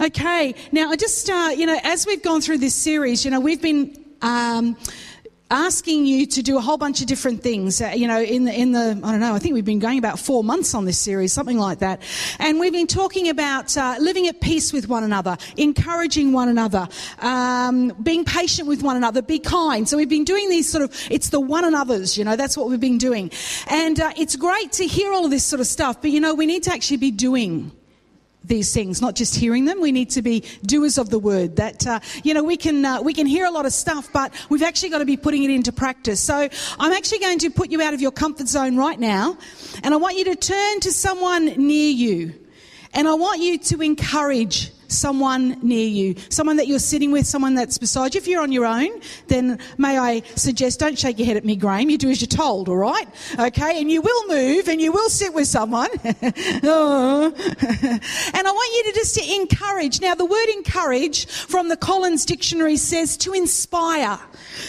Okay, now I just, uh, you know, as we've gone through this series, you know, we've been um, asking you to do a whole bunch of different things. Uh, you know, in the, in the, I don't know, I think we've been going about four months on this series, something like that. And we've been talking about uh, living at peace with one another, encouraging one another, um, being patient with one another, be kind. So we've been doing these sort of, it's the one another's, you know, that's what we've been doing. And uh, it's great to hear all of this sort of stuff, but you know, we need to actually be doing these things, not just hearing them. We need to be doers of the word. That uh, you know, we can uh, we can hear a lot of stuff, but we've actually got to be putting it into practice. So I'm actually going to put you out of your comfort zone right now, and I want you to turn to someone near you, and I want you to encourage someone near you, someone that you're sitting with, someone that's beside you. If you're on your own, then may I suggest don't shake your head at me, Graham. You do as you're told, all right? Okay, and you will move and you will sit with someone. oh. and I want you to just to encourage. Now, the word encourage from the Collins Dictionary says to inspire.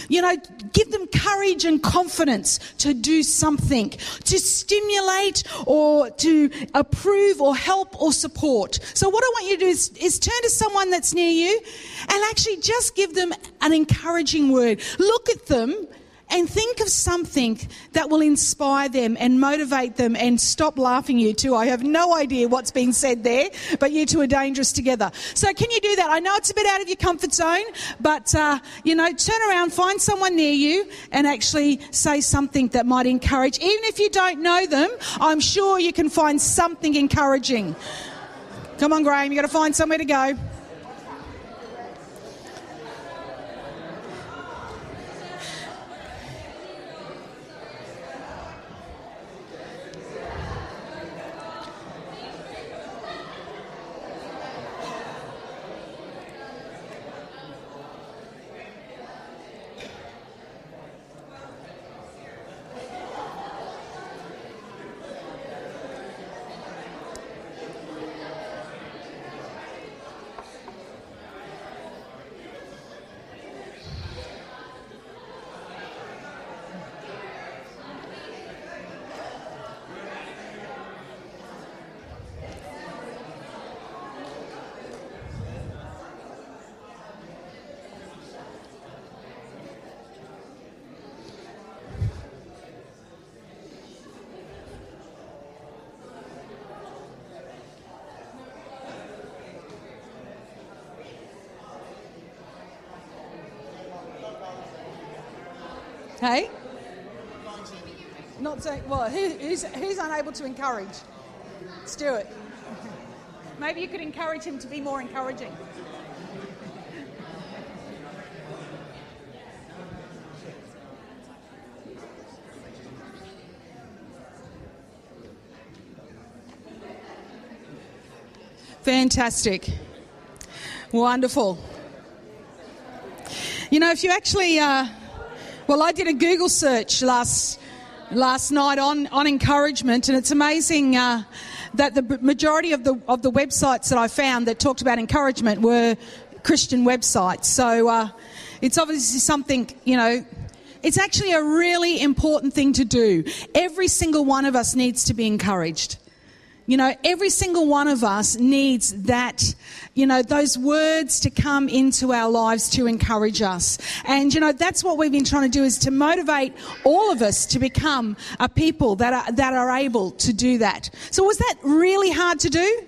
You know, give them courage and confidence to do something, to stimulate or to approve or help or support. So, what I want you to do is, is turn to someone that's near you and actually just give them an encouraging word. Look at them and think of something that will inspire them and motivate them and stop laughing you two. I have no idea what's being said there, but you two are dangerous together. So can you do that? I know it's a bit out of your comfort zone, but uh, you know, turn around, find someone near you, and actually say something that might encourage. Even if you don't know them, I'm sure you can find something encouraging. Come on, Graham, you got to find somewhere to go. Hey? Not saying, well, who, who's, who's unable to encourage? Stuart. Maybe you could encourage him to be more encouraging. Fantastic. Wonderful. You know, if you actually. Uh, well, I did a Google search last last night on, on encouragement, and it's amazing uh, that the majority of the of the websites that I found that talked about encouragement were Christian websites. So uh, it's obviously something you know. It's actually a really important thing to do. Every single one of us needs to be encouraged. You know, every single one of us needs that, you know, those words to come into our lives to encourage us. And, you know, that's what we've been trying to do is to motivate all of us to become a people that are, that are able to do that. So was that really hard to do?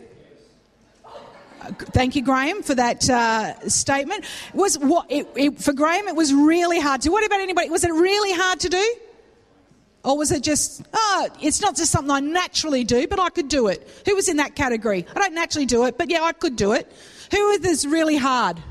Thank you, Graham, for that uh, statement. Was what it, it, for Graham? It was really hard to. What about anybody? Was it really hard to do? Or was it just, oh, it's not just something I naturally do, but I could do it? Who was in that category? I don't naturally do it, but yeah, I could do it. Who is this really hard?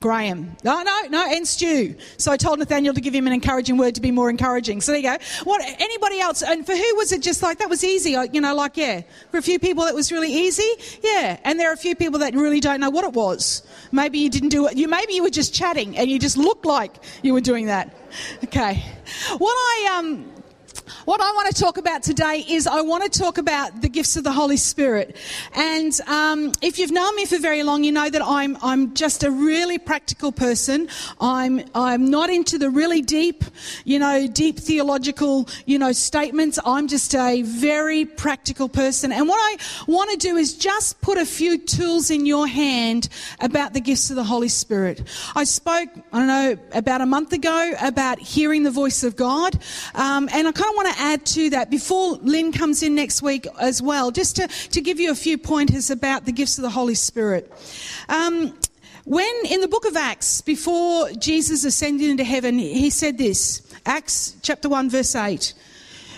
Graham. No, no, no, and Stu. So I told Nathaniel to give him an encouraging word to be more encouraging. So there you go. What, anybody else? And for who was it just like, that was easy? You know, like, yeah. For a few people it was really easy. Yeah. And there are a few people that really don't know what it was. Maybe you didn't do it. You, maybe you were just chatting and you just looked like you were doing that. Okay. What I, um, what I want to talk about today is I want to talk about the gifts of the Holy Spirit. And um, if you've known me for very long, you know that I'm I'm just a really practical person. I'm I'm not into the really deep, you know, deep theological, you know, statements. I'm just a very practical person. And what I want to do is just put a few tools in your hand about the gifts of the Holy Spirit. I spoke, I don't know, about a month ago about hearing the voice of God, um, and I kind of want to add to that before Lynn comes in next week as well, just to, to give you a few pointers about the gifts of the Holy Spirit. Um, when in the book of Acts, before Jesus ascended into heaven, he said this Acts chapter 1, verse 8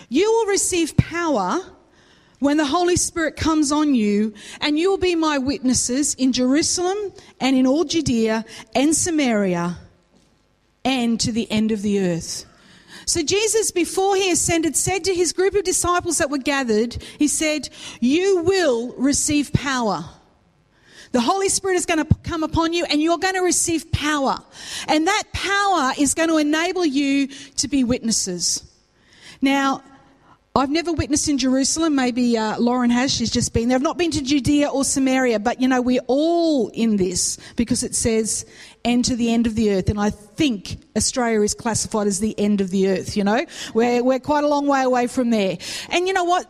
You will receive power when the Holy Spirit comes on you, and you will be my witnesses in Jerusalem and in all Judea and Samaria and to the end of the earth. So, Jesus, before he ascended, said to his group of disciples that were gathered, He said, You will receive power. The Holy Spirit is going to come upon you and you're going to receive power. And that power is going to enable you to be witnesses. Now, I've never witnessed in Jerusalem. Maybe uh, Lauren has. She's just been there. I've not been to Judea or Samaria, but you know, we're all in this because it says, and to the end of the earth. And I think Australia is classified as the end of the earth, you know? We're, we're quite a long way away from there. And you know what?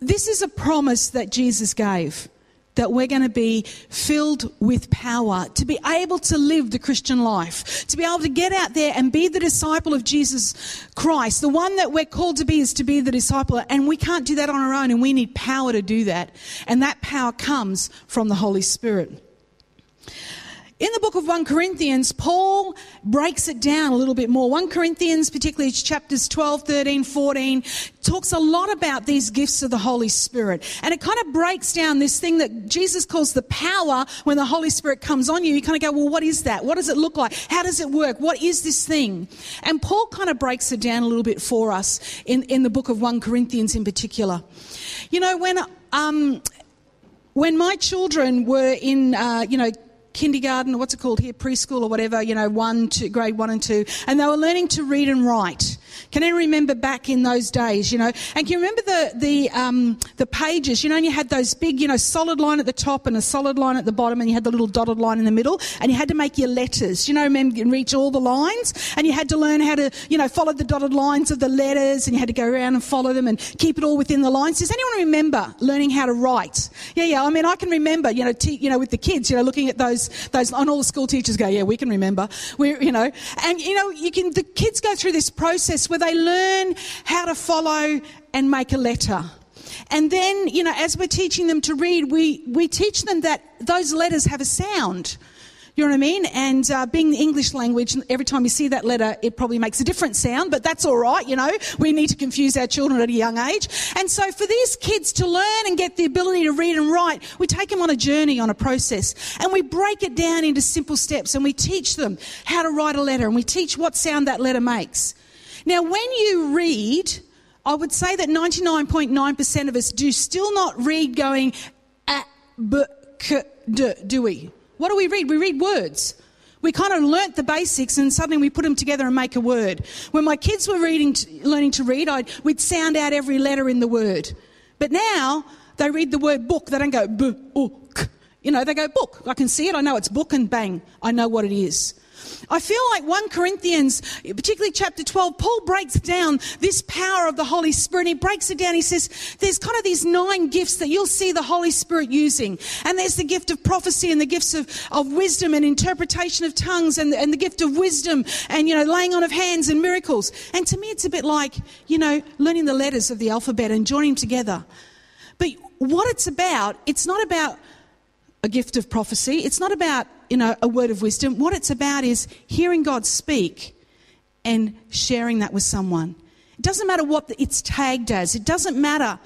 This is a promise that Jesus gave that we're going to be filled with power, to be able to live the Christian life, to be able to get out there and be the disciple of Jesus Christ. The one that we're called to be is to be the disciple, and we can't do that on our own, and we need power to do that. And that power comes from the Holy Spirit. In the book of 1 Corinthians, Paul breaks it down a little bit more. 1 Corinthians, particularly chapters 12, 13, 14, talks a lot about these gifts of the Holy Spirit. And it kind of breaks down this thing that Jesus calls the power when the Holy Spirit comes on you. You kind of go, well, what is that? What does it look like? How does it work? What is this thing? And Paul kind of breaks it down a little bit for us in, in the book of 1 Corinthians in particular. You know, when, um, when my children were in, uh, you know, kindergarten, or what's it called here, preschool or whatever, you know, one, two, grade one and two, and they were learning to read and write. Can anyone remember back in those days, you know? And can you remember the, the, um, the pages, you know, and you had those big, you know, solid line at the top and a solid line at the bottom, and you had the little dotted line in the middle, and you had to make your letters, you know, remember, reach all the lines, and you had to learn how to, you know, follow the dotted lines of the letters, and you had to go around and follow them and keep it all within the lines. Does anyone remember learning how to write? Yeah, yeah, I mean, I can remember, you know, te- you know, with the kids, you know, looking at those, those, and all the school teachers go, yeah, we can remember. We, you know, and, you know, you can, the kids go through this process where they learn how to follow and make a letter. And then, you know, as we're teaching them to read, we, we teach them that those letters have a sound. You know what I mean? And uh, being the English language, every time you see that letter, it probably makes a different sound, but that's all right, you know. We need to confuse our children at a young age. And so for these kids to learn and get the ability to read and write, we take them on a journey, on a process, and we break it down into simple steps and we teach them how to write a letter and we teach what sound that letter makes. Now, when you read, I would say that 99.9% of us do still not read going, do we? What do we read? We read words. We kind of learnt the basics and suddenly we put them together and make a word. When my kids were reading, learning to read, I'd, we'd sound out every letter in the word. But now they read the word book. They don't go b, k. You know, they go book. I can see it. I know it's book and bang. I know what it is. I feel like 1 Corinthians, particularly chapter 12, Paul breaks down this power of the Holy Spirit. He breaks it down. He says there's kind of these nine gifts that you'll see the Holy Spirit using. And there's the gift of prophecy and the gifts of, of wisdom and interpretation of tongues and, and the gift of wisdom and, you know, laying on of hands and miracles. And to me, it's a bit like, you know, learning the letters of the alphabet and joining together. But what it's about, it's not about a gift of prophecy. It's not about, you know, a word of wisdom. What it's about is hearing God speak and sharing that with someone. It doesn't matter what it's tagged as. It doesn't matter.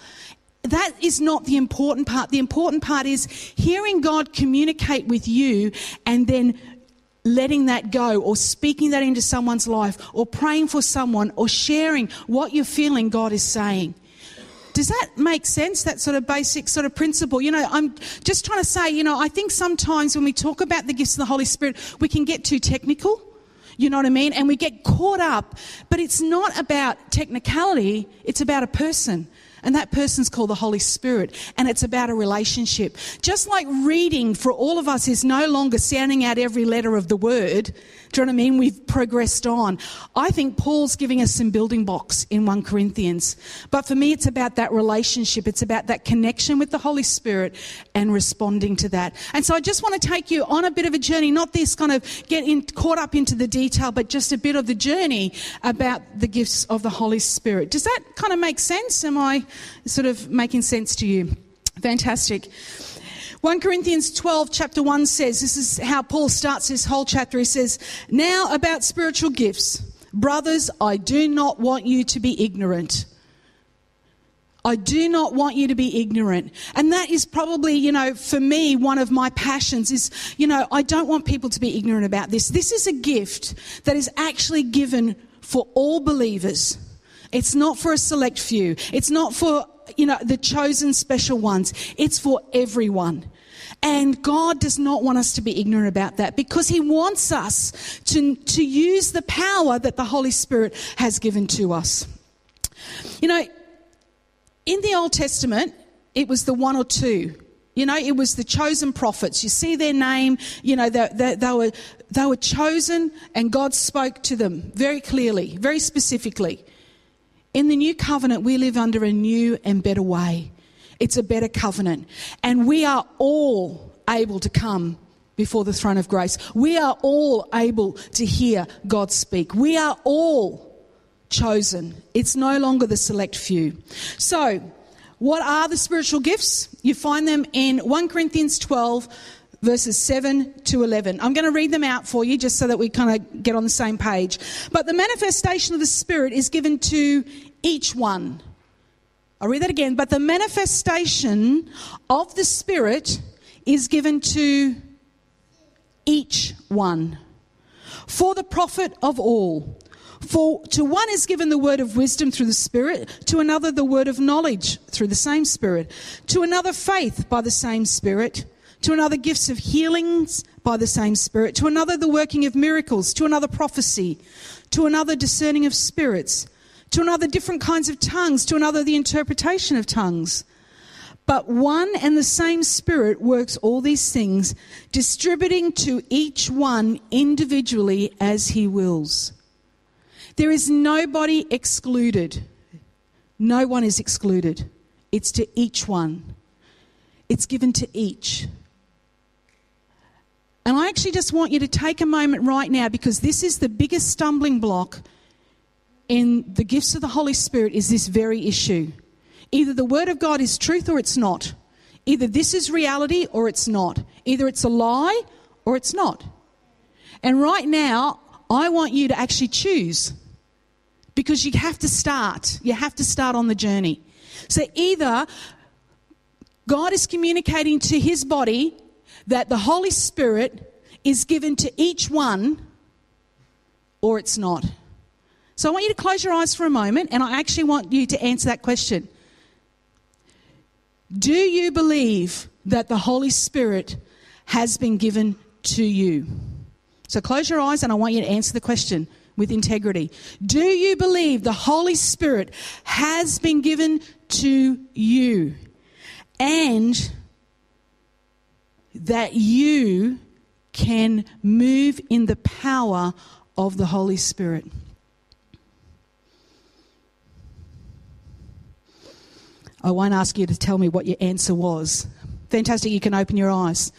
That is not the important part. The important part is hearing God communicate with you and then letting that go or speaking that into someone's life or praying for someone or sharing what you're feeling God is saying. Does that make sense? That sort of basic sort of principle? You know, I'm just trying to say, you know, I think sometimes when we talk about the gifts of the Holy Spirit, we can get too technical. You know what I mean? And we get caught up, but it's not about technicality, it's about a person. And that person's called the Holy Spirit. And it's about a relationship. Just like reading for all of us is no longer sounding out every letter of the word. Do you know what I mean? We've progressed on. I think Paul's giving us some building blocks in 1 Corinthians. But for me, it's about that relationship. It's about that connection with the Holy Spirit and responding to that. And so I just want to take you on a bit of a journey, not this kind of get in, caught up into the detail, but just a bit of the journey about the gifts of the Holy Spirit. Does that kind of make sense? Am I sort of making sense to you? Fantastic. 1 Corinthians 12, chapter 1 says, this is how Paul starts his whole chapter. He says, Now about spiritual gifts. Brothers, I do not want you to be ignorant. I do not want you to be ignorant. And that is probably, you know, for me, one of my passions is, you know, I don't want people to be ignorant about this. This is a gift that is actually given for all believers. It's not for a select few. It's not for you know, the chosen special ones. It's for everyone. And God does not want us to be ignorant about that because He wants us to, to use the power that the Holy Spirit has given to us. You know, in the Old Testament, it was the one or two. You know, it was the chosen prophets. You see their name, you know, they, they, they, were, they were chosen and God spoke to them very clearly, very specifically. In the new covenant, we live under a new and better way. It's a better covenant. And we are all able to come before the throne of grace. We are all able to hear God speak. We are all chosen. It's no longer the select few. So, what are the spiritual gifts? You find them in 1 Corinthians 12, verses 7 to 11. I'm going to read them out for you just so that we kind of get on the same page. But the manifestation of the Spirit is given to each one. I'll read that again. But the manifestation of the Spirit is given to each one for the profit of all. For to one is given the word of wisdom through the Spirit, to another the word of knowledge through the same Spirit, to another faith by the same Spirit to another gifts of healings by the same Spirit, to another the working of miracles, to another prophecy, to another discerning of spirits, to another different kinds of tongues, to another the interpretation of tongues. But one and the same Spirit works all these things, distributing to each one individually as He wills. There is nobody excluded. No one is excluded. It's to each one. It's given to each. And I actually just want you to take a moment right now because this is the biggest stumbling block in the gifts of the Holy Spirit is this very issue. Either the Word of God is truth or it's not. Either this is reality or it's not. Either it's a lie or it's not. And right now, I want you to actually choose because you have to start. You have to start on the journey. So either God is communicating to his body that the Holy Spirit is given to each one or it's not. So I want you to close your eyes for a moment and I actually want you to answer that question. Do you believe that the Holy Spirit has been given to you? So close your eyes and I want you to answer the question with integrity. Do you believe the Holy Spirit has been given to you? And that you can move in the power of the Holy Spirit. I won't ask you to tell me what your answer was. Fantastic, you can open your eyes.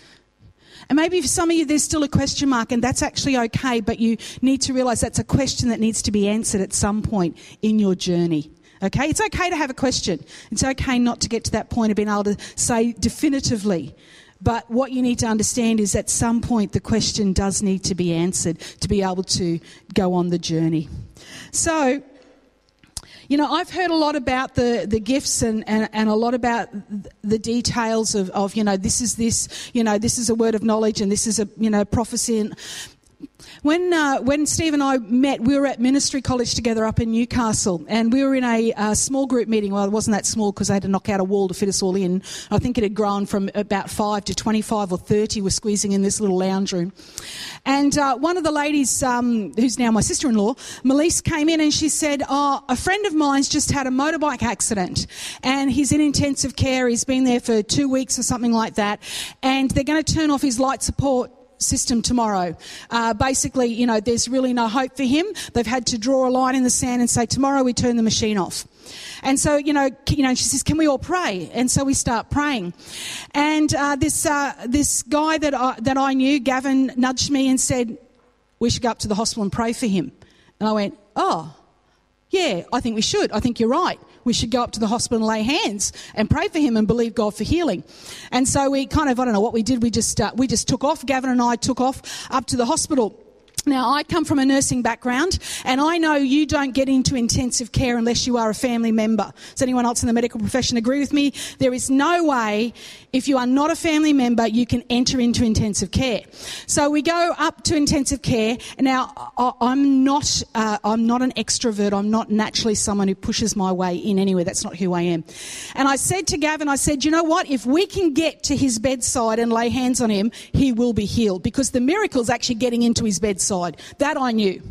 And maybe for some of you, there's still a question mark, and that's actually okay, but you need to realize that's a question that needs to be answered at some point in your journey. Okay? It's okay to have a question. It's okay not to get to that point of being able to say definitively but what you need to understand is at some point the question does need to be answered to be able to go on the journey. So, you know, I've heard a lot about the, the gifts and, and, and a lot about the details of, of, you know, this is this, you know, this is a word of knowledge and this is a, you know, prophecy. And When, uh, when Steve and I met, we were at ministry college together up in Newcastle, and we were in a uh, small group meeting. Well, it wasn't that small because they had to knock out a wall to fit us all in. I think it had grown from about five to 25 or 30 were squeezing in this little lounge room. And uh, one of the ladies, um, who's now my sister in law, Melise, came in and she said, Oh, a friend of mine's just had a motorbike accident, and he's in intensive care. He's been there for two weeks or something like that, and they're going to turn off his life support system tomorrow. Uh, basically, you know, there's really no hope for him. They've had to draw a line in the sand and say, tomorrow we turn the machine off. And so, you know, you know, she says, "Can we all pray?" And so we start praying. And uh, this uh, this guy that I, that I knew, Gavin, nudged me and said, "We should go up to the hospital and pray for him." And I went, "Oh, yeah, I think we should. I think you're right." We should go up to the hospital and lay hands and pray for him and believe God for healing. And so we kind of, I don't know what we did. We just, uh, we just took off. Gavin and I took off up to the hospital. Now, I come from a nursing background, and I know you don't get into intensive care unless you are a family member. Does anyone else in the medical profession agree with me? There is no way, if you are not a family member, you can enter into intensive care. So we go up to intensive care. Now, I'm not, uh, I'm not an extrovert. I'm not naturally someone who pushes my way in anywhere. That's not who I am. And I said to Gavin, I said, you know what? If we can get to his bedside and lay hands on him, he will be healed because the miracle is actually getting into his bedside. That I knew.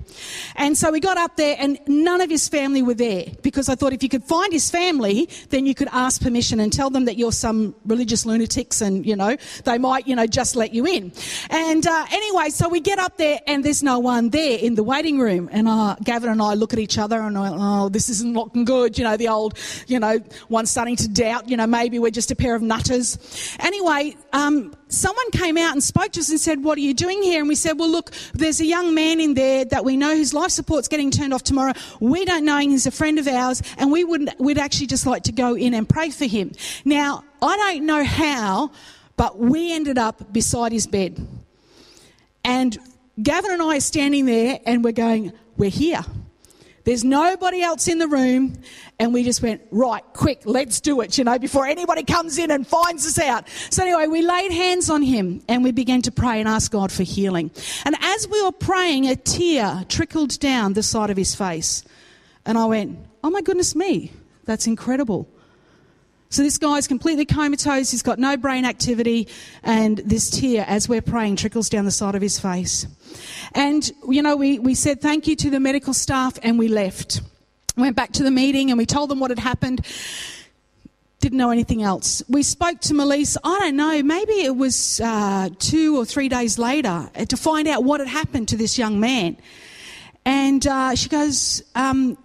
And so we got up there, and none of his family were there because I thought if you could find his family, then you could ask permission and tell them that you're some religious lunatics and, you know, they might, you know, just let you in. And uh, anyway, so we get up there, and there's no one there in the waiting room. And uh, Gavin and I look at each other and I, oh, this isn't looking good. You know, the old, you know, one starting to doubt, you know, maybe we're just a pair of nutters. Anyway, um, someone came out and spoke to us and said, What are you doing here? And we said, Well, look, there's a young man in there that we know whose life support's getting turned off tomorrow. We don't know him, he's a friend of ours, and we wouldn't. we'd actually just like to go in and pray for him. Now, I don't know how, but we ended up beside his bed. And Gavin and I are standing there and we're going, We're here. There's nobody else in the room. And we just went, right, quick, let's do it, you know, before anybody comes in and finds us out. So anyway, we laid hands on him and we began to pray and ask God for healing. And as we were praying, a tear trickled down the side of his face. And I went, oh my goodness me, that's incredible. So this guy's completely comatose, he's got no brain activity, and this tear, as we're praying, trickles down the side of his face. And, you know, we, we said thank you to the medical staff and we left. Went back to the meeting and we told them what had happened. Didn't know anything else. We spoke to Melise, I don't know, maybe it was uh, two or three days later to find out what had happened to this young man. And uh, she goes, um,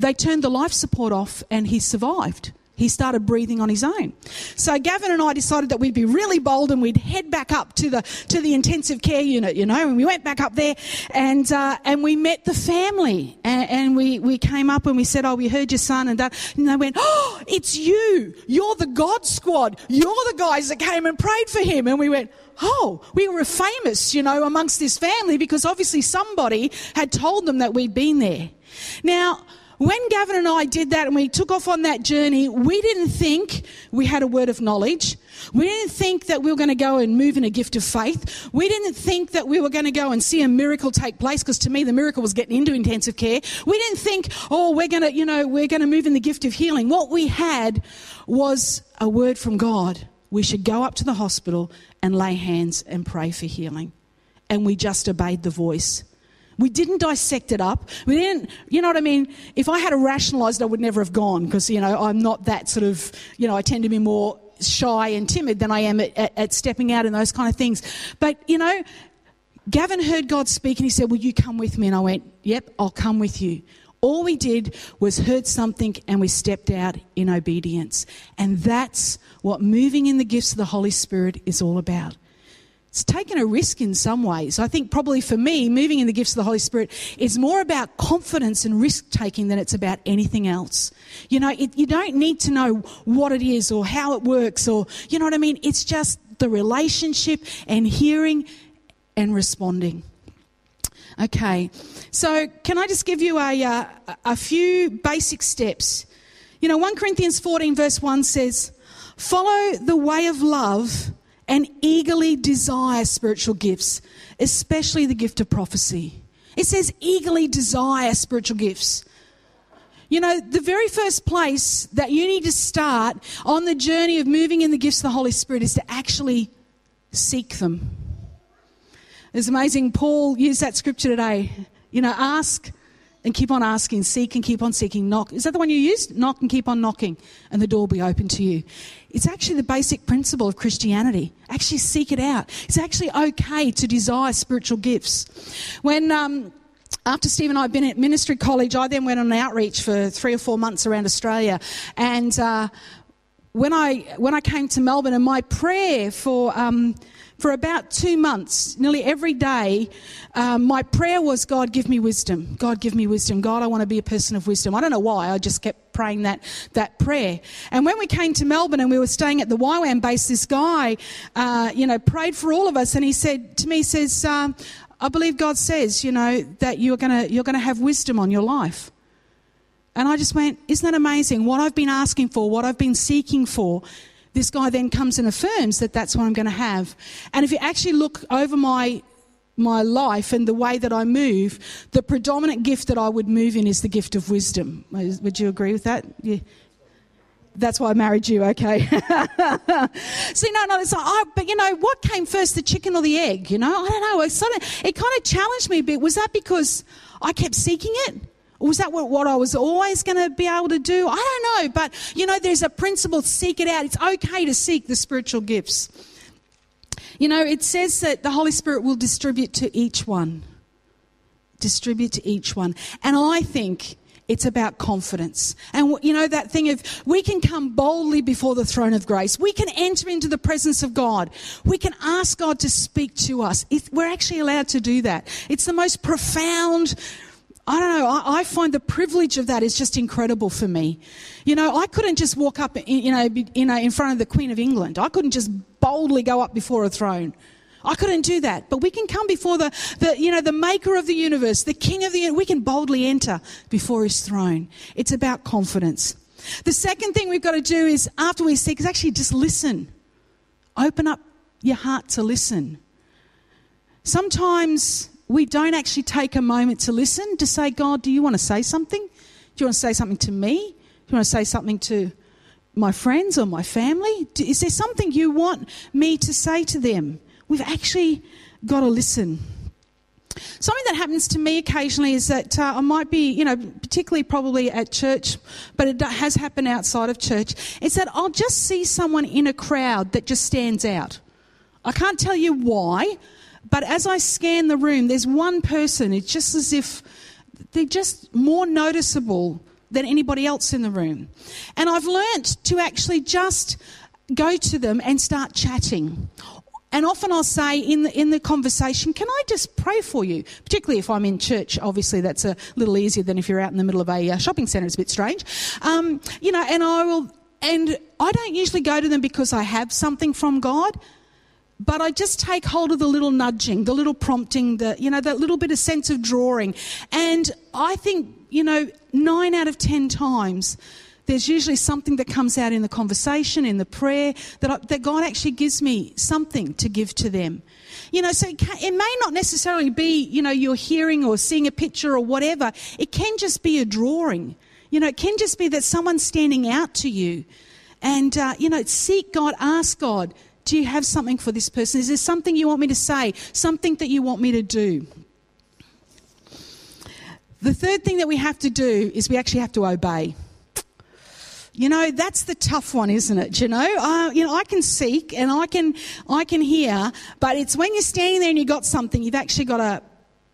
they turned the life support off and he survived he started breathing on his own. So Gavin and I decided that we'd be really bold and we'd head back up to the to the intensive care unit, you know. And we went back up there, and uh, and we met the family, and, and, we we came up and we said, "Oh, we heard your son," and, that, and they went, "Oh, it's you! You're the God Squad! You're the guys that came and prayed for him." And we went. Oh, we were famous, you know, amongst this family because obviously somebody had told them that we'd been there. Now, when Gavin and I did that and we took off on that journey, we didn't think we had a word of knowledge. We didn't think that we were going to go and move in a gift of faith. We didn't think that we were going to go and see a miracle take place because to me the miracle was getting into intensive care. We didn't think, oh, we're going to, you know, we're going to move in the gift of healing. What we had was a word from God. We should go up to the hospital and lay hands and pray for healing. And we just obeyed the voice. We didn't dissect it up. We didn't, you know what I mean? If I had rationalized, I would never have gone because, you know, I'm not that sort of, you know, I tend to be more shy and timid than I am at, at, at stepping out and those kind of things. But, you know, Gavin heard God speak and he said, Will you come with me? And I went, Yep, I'll come with you. All we did was heard something and we stepped out in obedience. And that's what moving in the gifts of the Holy Spirit is all about. It's taken a risk in some ways. I think probably for me, moving in the gifts of the Holy Spirit is more about confidence and risk taking than it's about anything else. You know, it, you don't need to know what it is or how it works or, you know what I mean? It's just the relationship and hearing and responding. Okay, so can I just give you a, uh, a few basic steps? You know, 1 Corinthians 14, verse 1 says, Follow the way of love and eagerly desire spiritual gifts, especially the gift of prophecy. It says eagerly desire spiritual gifts. You know, the very first place that you need to start on the journey of moving in the gifts of the Holy Spirit is to actually seek them. It's amazing. Paul used that scripture today. You know, ask and keep on asking, seek and keep on seeking, knock. Is that the one you used? Knock and keep on knocking, and the door will be open to you. It's actually the basic principle of Christianity. Actually, seek it out. It's actually okay to desire spiritual gifts. When um, after Steve and I had been at ministry college, I then went on an outreach for three or four months around Australia, and uh, when I when I came to Melbourne, and my prayer for um, for about two months, nearly every day, um, my prayer was, God, give me wisdom. God, give me wisdom. God, I want to be a person of wisdom. I don't know why. I just kept praying that, that prayer. And when we came to Melbourne and we were staying at the YWAM base, this guy, uh, you know, prayed for all of us. And he said to me, he says, um, I believe God says, you know, that you're going to, you're going to have wisdom on your life. And I just went, isn't that amazing? What I've been asking for, what I've been seeking for, this guy then comes and affirms that that's what I'm going to have. And if you actually look over my my life and the way that I move, the predominant gift that I would move in is the gift of wisdom. Would you agree with that? Yeah. That's why I married you, okay? See, no, no, it's like, oh, but you know, what came first, the chicken or the egg? You know, I don't know. It, sort of, it kind of challenged me a bit. Was that because I kept seeking it? Was that what, I was always going to be able to do? I don't know. But, you know, there's a principle seek it out. It's okay to seek the spiritual gifts. You know, it says that the Holy Spirit will distribute to each one. Distribute to each one. And I think it's about confidence. And you know, that thing of we can come boldly before the throne of grace. We can enter into the presence of God. We can ask God to speak to us. we're actually allowed to do that. It's the most profound I don't know. I, I, find the privilege of that is just incredible for me. You know, I couldn't just walk up, in, you know, in, in front of the Queen of England. I couldn't just boldly go up before a throne. I couldn't do that. But we can come before the, the, you know, the maker of the universe, the king of the. We can boldly enter before his throne. It's about confidence. The second thing we've got to do is after we seek is actually just listen. Open up your heart to listen. Sometimes we don't actually take a moment to listen, to say, God, do you want to say something? Do you want to say something to me? Do you want to say something to my friends or my family? Is there something you want me to say to them? We've actually got to listen. Something that happens to me occasionally is that uh, I might be, you know, particularly probably at church, but it has happened outside of church, is that I'll just see someone in a crowd that just stands out. I can't tell you why, but as I scan the room, there's one person, it's just as if they're just more noticeable than anybody else in the room. And I've learnt to actually just go to them and start chatting. And often I'll say in the, in the conversation, can I just pray for you? Particularly if I'm in church, obviously that's a little easier than if you're out in the middle of a uh, shopping centre, it's a bit strange. Um, you know, and I will, and I don't usually go to them because I have something from God but I just take hold of the little nudging, the little prompting, the, you know, that little bit of sense of drawing. And I think, you know, nine out of ten times, there's usually something that comes out in the conversation, in the prayer, that, I, that God actually gives me something to give to them. You know, so it, can, it, may not necessarily be, you know, you're hearing or seeing a picture or whatever. It can just be a drawing. You know, it can just be that someone's standing out to you. And, uh, you know, seek God, ask God do you have something for this person? Is there something you want me to say? Something that you want me to do? The third thing that we have to do is we actually have to obey. You know, that's the tough one, isn't it? You know, uh, you know, I can seek and I can, I can hear, but it's when you're standing there and you've got something, you've actually got to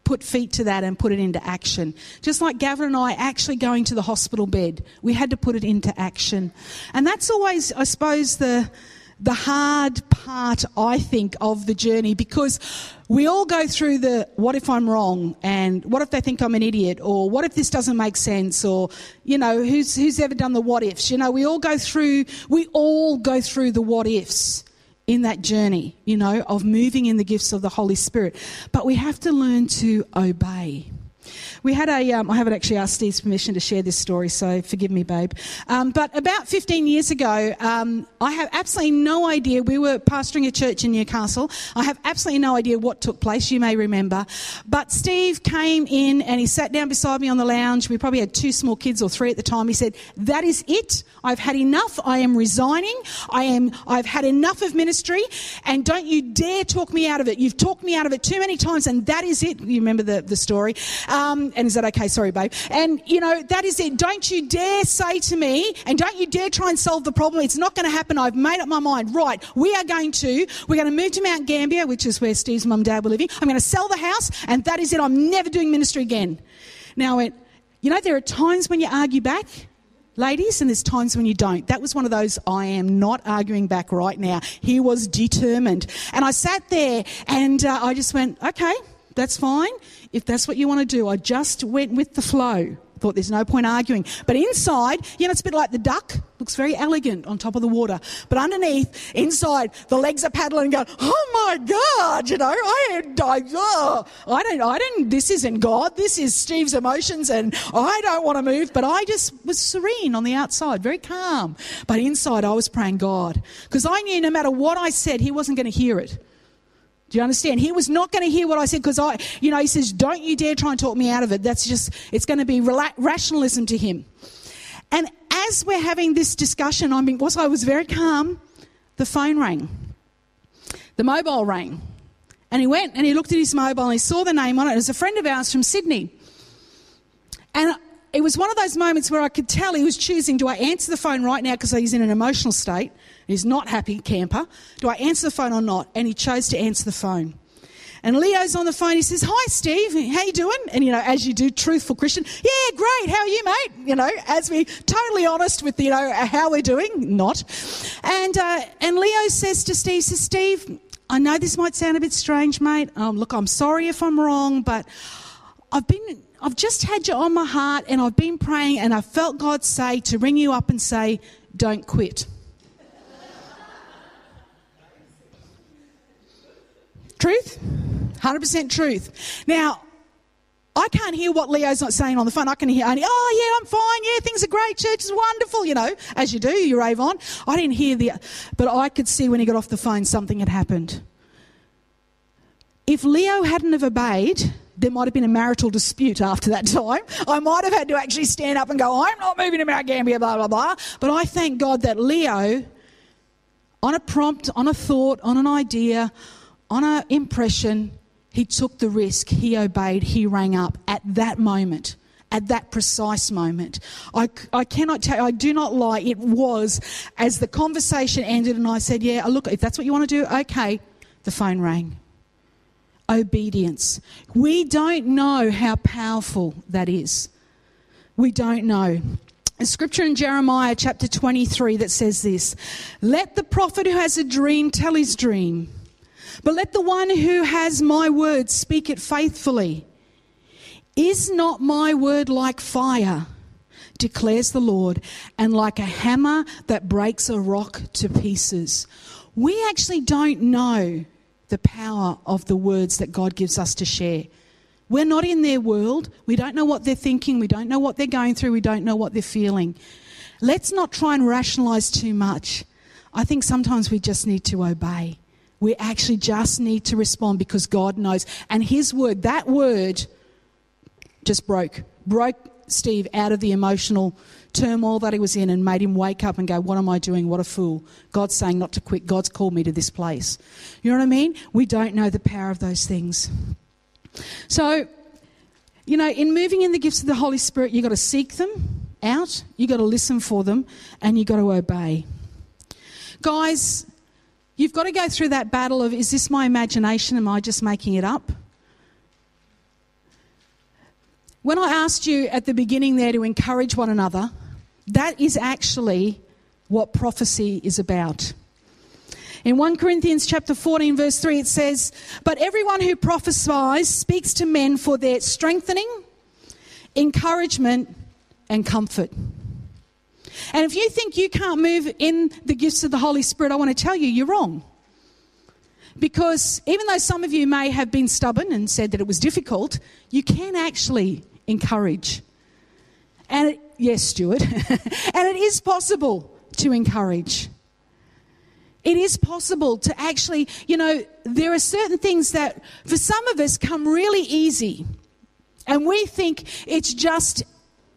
put feet to that and put it into action. Just like Gavin and I actually going to the hospital bed, we had to put it into action, and that's always, I suppose, the the hard part, I think, of the journey because we all go through the what if I'm wrong and what if they think I'm an idiot or what if this doesn't make sense or, you know, who's, who's ever done the what ifs? You know, we all go through, we all go through the what ifs in that journey, you know, of moving in the gifts of the Holy Spirit. But we have to learn to obey. We had a, um, I haven't actually asked Steve's permission to share this story, so forgive me, babe. Um, but about 15 years ago, um, I have absolutely no idea. We were pastoring a church in Newcastle. I have absolutely no idea what took place. You may remember. But Steve came in and he sat down beside me on the lounge. We probably had two small kids or three at the time. He said, That is it. I've had enough. I am resigning. I am, I've had enough of ministry. And don't you dare talk me out of it. You've talked me out of it too many times, and that is it. You remember the, the story. Um, and is that okay? Sorry, babe. And, you know, that is it. Don't you dare say to me, and don't you dare try and solve the problem. It's not going to happen. I've made up my mind. Right, we are going to, we're going to move to Mount Gambier, which is where Steve's mum and dad were living. I'm going to sell the house, and that is it. I'm never doing ministry again. Now I went, you know, there are times when you argue back ladies, and there's times when you don't. That was one of those, I am not arguing back right now. He was determined. And I sat there and uh, I just went, okay, that's fine. If that's what you want to do, I just went with the flow. Thought there's no point arguing. But inside, you know, it's a bit like the duck. Looks very elegant on top of the water. But underneath, inside, the legs are paddling going, oh my God, you know, I, I, oh, I don't, I don't, this isn't God. This is Steve's emotions and I don't want to move. But I just was serene on the outside, very calm. But inside, I was praying God. Because I knew no matter what I said, he wasn't going to hear it. Do you understand? He was not going to hear what I said because I, you know, he says, don't you dare try and talk me out of it. That's just, it's going to be rationalism to him. And as we're having this discussion, I mean, was I was very calm, the phone rang. The mobile rang. And he went and he looked at his mobile and he saw the name on it. It was a friend of ours from Sydney. And it was one of those moments where I could tell he was choosing do I answer the phone right now because he's in an emotional state? He's not happy camper. Do I answer the phone or not? And he chose to answer the phone. And Leo's on the phone. He says, "Hi, Steve. How you doing?" And you know, as you do, truthful Christian. Yeah, great. How are you, mate? You know, as we totally honest with you know how we're doing. Not. And uh, and Leo says to Steve, says Steve, I know this might sound a bit strange, mate. Um, look, I'm sorry if I'm wrong, but I've been I've just had you on my heart, and I've been praying, and I felt God say to ring you up and say, "Don't quit." Truth? 100% truth. Now, I can't hear what Leo's not saying on the phone. I can hear only, oh yeah, I'm fine. Yeah, things are great. Church is wonderful. You know, as you do, you rave on. I didn't hear the, but I could see when he got off the phone something had happened. If Leo hadn't have obeyed, there might have been a marital dispute after that time. I might have had to actually stand up and go, I'm not moving to Mount Gambier, blah, blah, blah. But I thank God that Leo, on a prompt, on a thought, on an idea, on an impression, he took the risk, he obeyed, he rang up at that moment. At that precise moment. I, I cannot tell I do not lie. It was as the conversation ended and I said, Yeah, uh, look, if that's what you want to do, okay. The phone rang. Obedience. We don't know how powerful that is. We don't know. A scripture in Jeremiah chapter 23 that says this Let the prophet who has a dream tell his dream but let the one who has my word speak it faithfully. Is not my word like fire, declares the Lord, and like a hammer that breaks a rock to pieces? We actually don't know the power of the words that God gives us to share. We're not in their world. We don't know what they're thinking. We don't know what they're going through. We don't know what they're feeling. Let's not try and rationalize too much. I think sometimes we just need to obey. We actually just need to respond because God knows. And His word, that word, just broke, broke Steve out of the emotional turmoil that he was in and made him wake up and go, What am I doing? What a fool. God's saying not to quit. God's called me to this place. You know what I mean? We don't know the power of those things. So, you know, in moving in the gifts of the Holy Spirit, you've got to seek them out, you've got to listen for them, and you've got to obey. Guys, You've got to go through that battle of is this my imagination? Am I just making it up? When I asked you at the beginning there to encourage one another, that is actually what prophecy is about. In 1 Corinthians chapter 14 verse 3 it says, "But everyone who prophesies speaks to men for their strengthening, encouragement and comfort." And if you think you can't move in the gifts of the Holy Spirit, I want to tell you, you're wrong. Because even though some of you may have been stubborn and said that it was difficult, you can actually encourage. And it, yes, Stuart, and it is possible to encourage. It is possible to actually, you know, there are certain things that for some of us come really easy. And we think it's just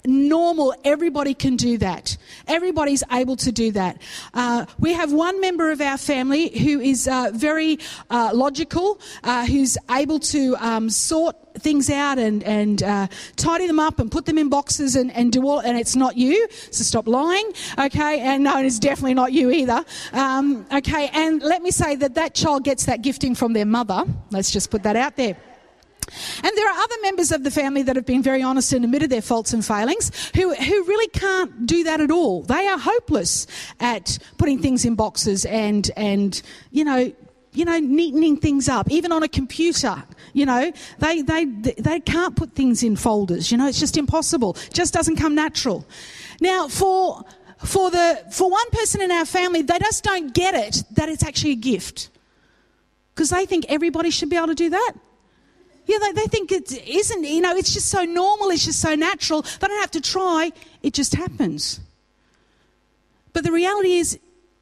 normal. Everybody can do that. Everybody's able to do that. Uh, we have one member of our family who is uh, very uh, logical, uh, who's able to um, sort things out and, and uh, tidy them up and put them in boxes and, and do all, and it's not you, so stop lying, okay? And no, it's definitely not you either, um, okay? And let me say that that child gets that gifting from their mother. Let's just put that out there. And there are other members of the family that have been very honest and admitted their faults and failings who, who really can't do that at all. They are hopeless at putting things in boxes and, and you know, you know, neatening things up, even on a computer. You know, they, they, they can't put things in folders. You know, it's just impossible. It just doesn't come natural. Now, for, for, the, for one person in our family, they just don't get it that it's actually a gift. Because they think everybody should be able to do that. Yeah, they, they think it isn't, you know, it's just so normal, it's just so natural. They don't have to try, it just happens. But the reality is,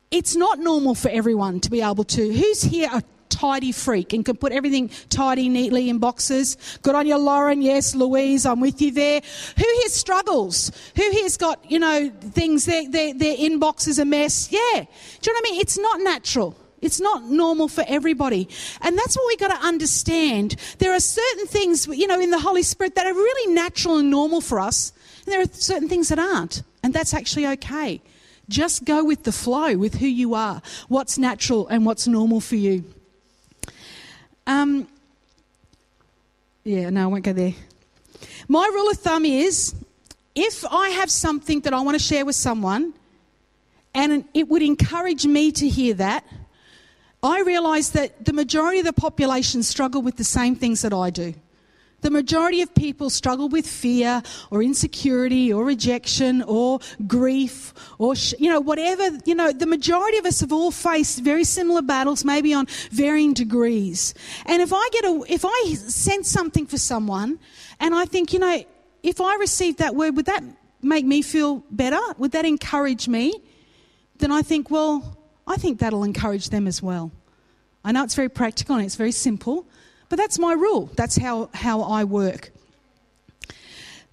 it's not normal for everyone to be able to. Who's here a tidy freak and can put everything tidy, neatly in boxes? Good on you, Lauren. Yes, Louise, I'm with you there. Who here struggles? Who here's got, you know, things, their, their, their inbox is a mess? Yeah. Do you know what I mean? It's not natural. It's not normal for everybody. And that's what we've got to understand. There are certain things, you know, in the Holy Spirit that are really natural and normal for us, and there are certain things that aren't. And that's actually okay. Just go with the flow, with who you are, what's natural and what's normal for you. Um, yeah, no, I won't go there. My rule of thumb is if I have something that I want to share with someone, and it would encourage me to hear that, I realise that the majority of the population struggle with the same things that I do. The majority of people struggle with fear or insecurity or rejection or grief or, you know, whatever, you know, the majority of us have all faced very similar battles, maybe on varying degrees. And if I get a, if I sense something for someone and I think, you know, if I received that word, would that make me feel better? Would that encourage me? Then I think, well, I think that'll encourage them as well. I know it's very practical and it's very simple, but that's my rule. That's how, how I work.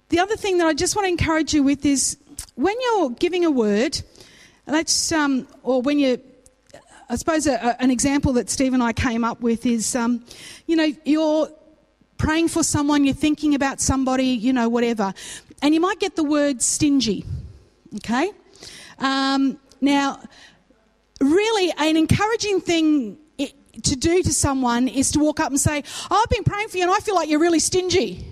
The other thing that I just want to encourage you with is when you're giving a word, let's, um, or when you're I suppose a, a, an example that Steve and I came up with is, um, you know, you're praying for someone, you're thinking about somebody, you know, whatever, and you might get the word stingy, okay? Um, now, really an encouraging thing to do to someone is to walk up and say, oh, I've been praying for you and I feel like you're really stingy.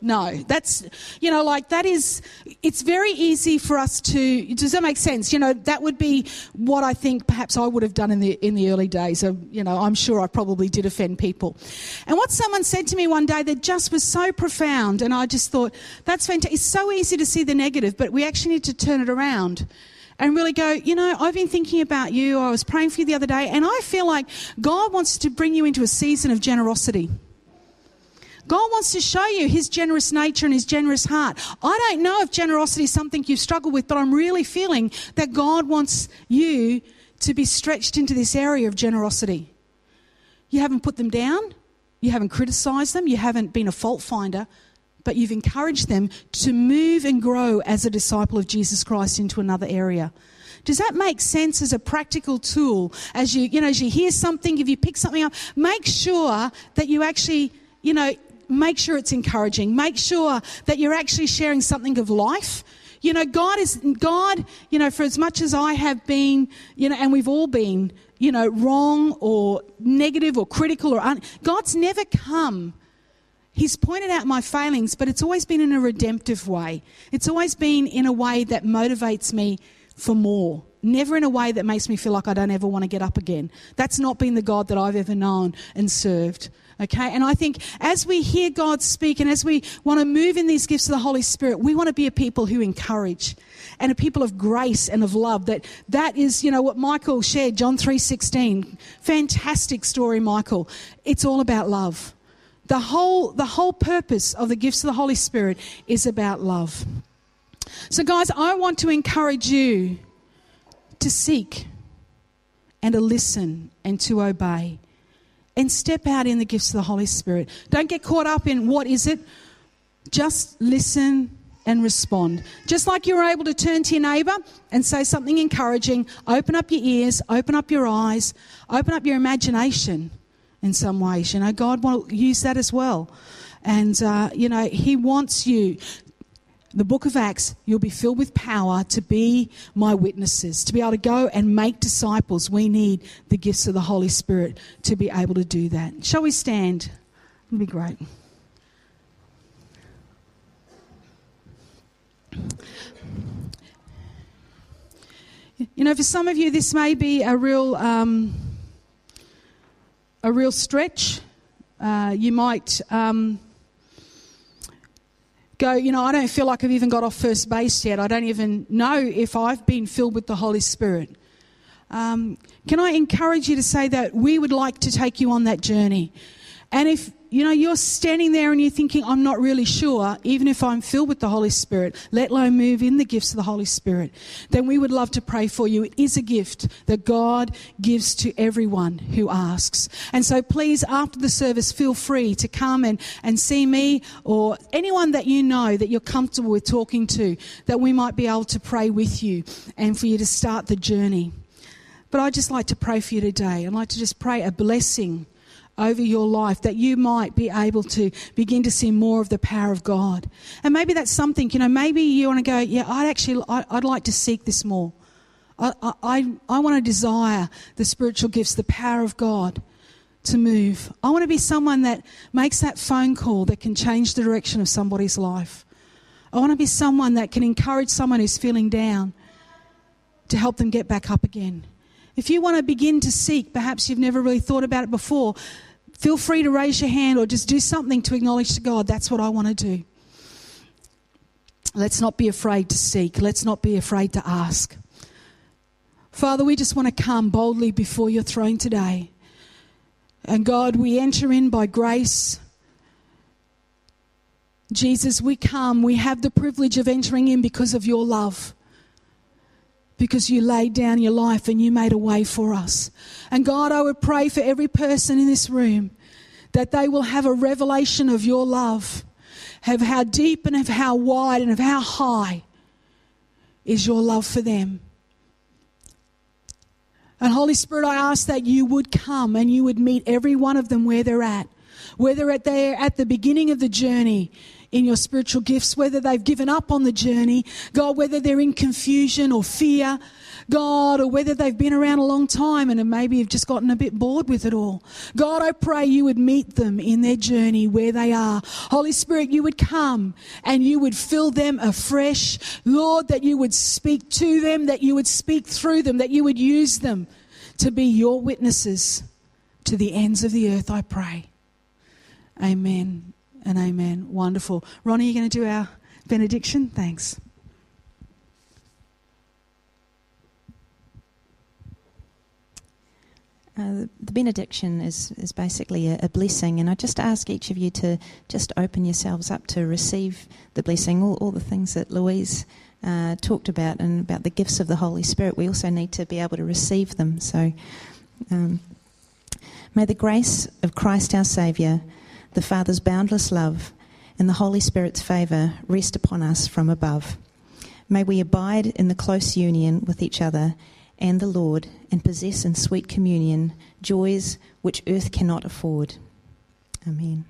No, that's, you know, like that is, it's very easy for us to, does that make sense? You know, that would be what I think perhaps I would have done in the, in the early days. So, you know, I'm sure I probably did offend people. And what someone said to me one day that just was so profound, and I just thought, that's fantastic. It's so easy to see the negative, but we actually need to turn it around and really go, you know, I've been thinking about you. I was praying for you the other day, and I feel like God wants to bring you into a season of generosity. God wants to show you his generous nature and his generous heart. I don't know if generosity is something you've struggled with, but I'm really feeling that God wants you to be stretched into this area of generosity. You haven't put them down, you haven't criticized them, you haven't been a fault finder, but you've encouraged them to move and grow as a disciple of Jesus Christ into another area. Does that make sense as a practical tool? As you, you know, as you hear something, if you pick something up, make sure that you actually, you know, make sure it's encouraging. Make sure that you're actually sharing something of life. You know, God is, God, you know, for as much as I have been, you know, and we've all been, you know, wrong or negative or critical or, un- God's never come He's pointed out my failings, but it's always been in a redemptive way. It's always been in a way that motivates me for more. never in a way that makes me feel like I don't ever want to get up again. That's not been the God that I've ever known and served. Okay, and I think as we hear God speak and as we want to move in these gifts of the Holy Spirit, we want to be a people who encourage and a people of grace and of love. That that is, you know, what Michael shared, John 3:16. Fantastic story, Michael. It's all about love. The whole, the whole purpose of the gifts of the Holy Spirit is about love. So, guys, I want to encourage you to seek and to listen and to obey and step out in the gifts of the Holy Spirit. Don't get caught up in what is it. Just listen and respond. Just like you were able to turn to your neighbour and say something encouraging, open up your ears, open up your eyes, open up your imagination in some ways. You know, God will use that as well. And, uh, you know, He wants you the book of Acts, you'll be filled with power to be my witnesses, to be able to go and make disciples. We need the gifts of the Holy Spirit to be able to do that. Shall we stand? It'll be great. You know, for some of you, this may be a real, um, a real stretch. Uh, you might. Um, go, you know, I don't feel like I've even got off first base yet. I don't even know if I've been filled with the Holy Spirit. Um, can I encourage you to say that we would like to take you on that journey? And if you know, you're standing there and you're thinking, I'm not really sure, even if I'm filled with the Holy Spirit, let alone move in the gifts of the Holy Spirit, then we would love to pray for you. It is a gift that God gives to everyone who asks. And so please, after the service, feel free to come and, and see me or anyone that you know that you're comfortable with talking to, that we might be able to pray with you and for you to start the journey. But I'd just like to pray for you today. I'd like to just pray a blessing over your life that you might be able to begin to see more of the power of God. And maybe that's something, you know, maybe you want to go, yeah, I'd actually, I'd like to seek this more. I, I, I want to desire the spiritual gifts, the power of God to move. I want to be someone that makes that phone call that can change the direction of somebody's life. I want to be someone that can encourage someone who's feeling down to help them get back up again. If you want to begin to seek, perhaps you've never really thought about it before, feel free to raise your hand or just do something to acknowledge to God, that's what I want to do. Let's not be afraid to seek. Let's not be afraid to ask. Father, we just want to come boldly before your throne today. And God, we enter in by grace. Jesus, we come. We have the privilege of entering in because of your love because you laid down your life and you made a way for us. And God, I would pray for every person in this room that they will have a revelation of your love, of how deep and of how wide and of how high is your love for them. And Holy Spirit, I ask that you would come and you would meet every one of them where they're at. Whether they're at the beginning of the journey in your spiritual gifts, whether they've given up on the journey, God, whether they're in confusion or fear, God, or whether they've been around a long time and maybe have just gotten a bit bored with it all. God, I pray you would meet them in their journey where they are. Holy Spirit, you would come and you would fill them afresh. Lord, that you would speak to them, that you would speak through them, that you would use them to be your witnesses to the ends of the earth, I pray. Amen and amen. Wonderful. Ronnie, you going to do our benediction? Thanks. Uh, the benediction is, is basically a, a, blessing, and I just ask each of you to just open yourselves up to receive the blessing, all, all the things that Louise uh, talked about, and about the gifts of the Holy Spirit. We also need to be able to receive them. So, um, may the grace of Christ our Saviour the Father's boundless love, and the Holy Spirit's favour rest upon us from above. May we abide in the close union with each other and the Lord and possess in sweet communion joys which earth cannot afford. Amen.